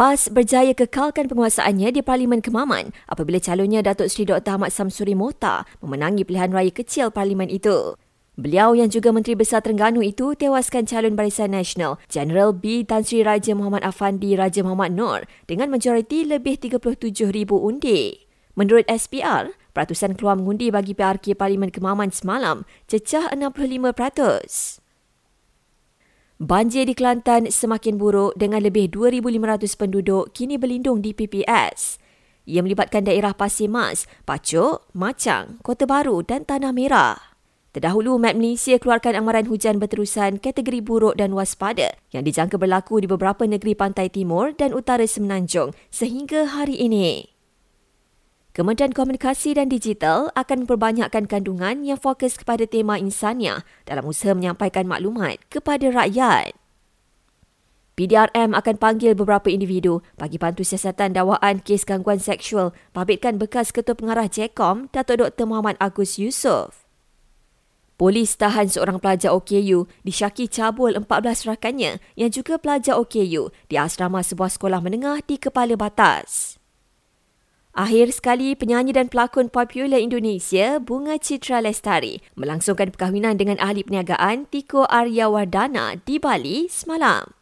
PAS berjaya kekalkan penguasaannya di Parlimen Kemaman apabila calonnya Datuk Seri Dr. Ahmad Samsuri Mota memenangi pilihan raya kecil Parlimen itu. Beliau yang juga Menteri Besar Terengganu itu tewaskan calon Barisan Nasional General B Tan Sri Raja Muhammad Afandi Raja Muhammad Nur dengan majoriti lebih 37,000 undi. Menurut SPR, peratusan keluar mengundi bagi PRK Parlimen Kemaman semalam cecah 65%. Banjir di Kelantan semakin buruk dengan lebih 2,500 penduduk kini berlindung di PPS. Ia melibatkan daerah Pasir Mas, Pacuk, Macang, Kota Baru dan Tanah Merah. Terdahulu, Met Malaysia keluarkan amaran hujan berterusan kategori buruk dan waspada yang dijangka berlaku di beberapa negeri pantai timur dan utara semenanjung sehingga hari ini. Kementerian Komunikasi dan Digital akan memperbanyakkan kandungan yang fokus kepada tema insania dalam usaha menyampaikan maklumat kepada rakyat. PDRM akan panggil beberapa individu bagi bantu siasatan dakwaan kes gangguan seksual pabitkan bekas Ketua Pengarah JECOM Datuk Dr. Muhammad Agus Yusof. Polis tahan seorang pelajar OKU disyaki cabul 14 rakannya yang juga pelajar OKU di asrama sebuah sekolah menengah di Kepala Batas. Akhir sekali, penyanyi dan pelakon popular Indonesia Bunga Citra Lestari melangsungkan perkahwinan dengan ahli perniagaan Tiko Arya Wardana di Bali semalam.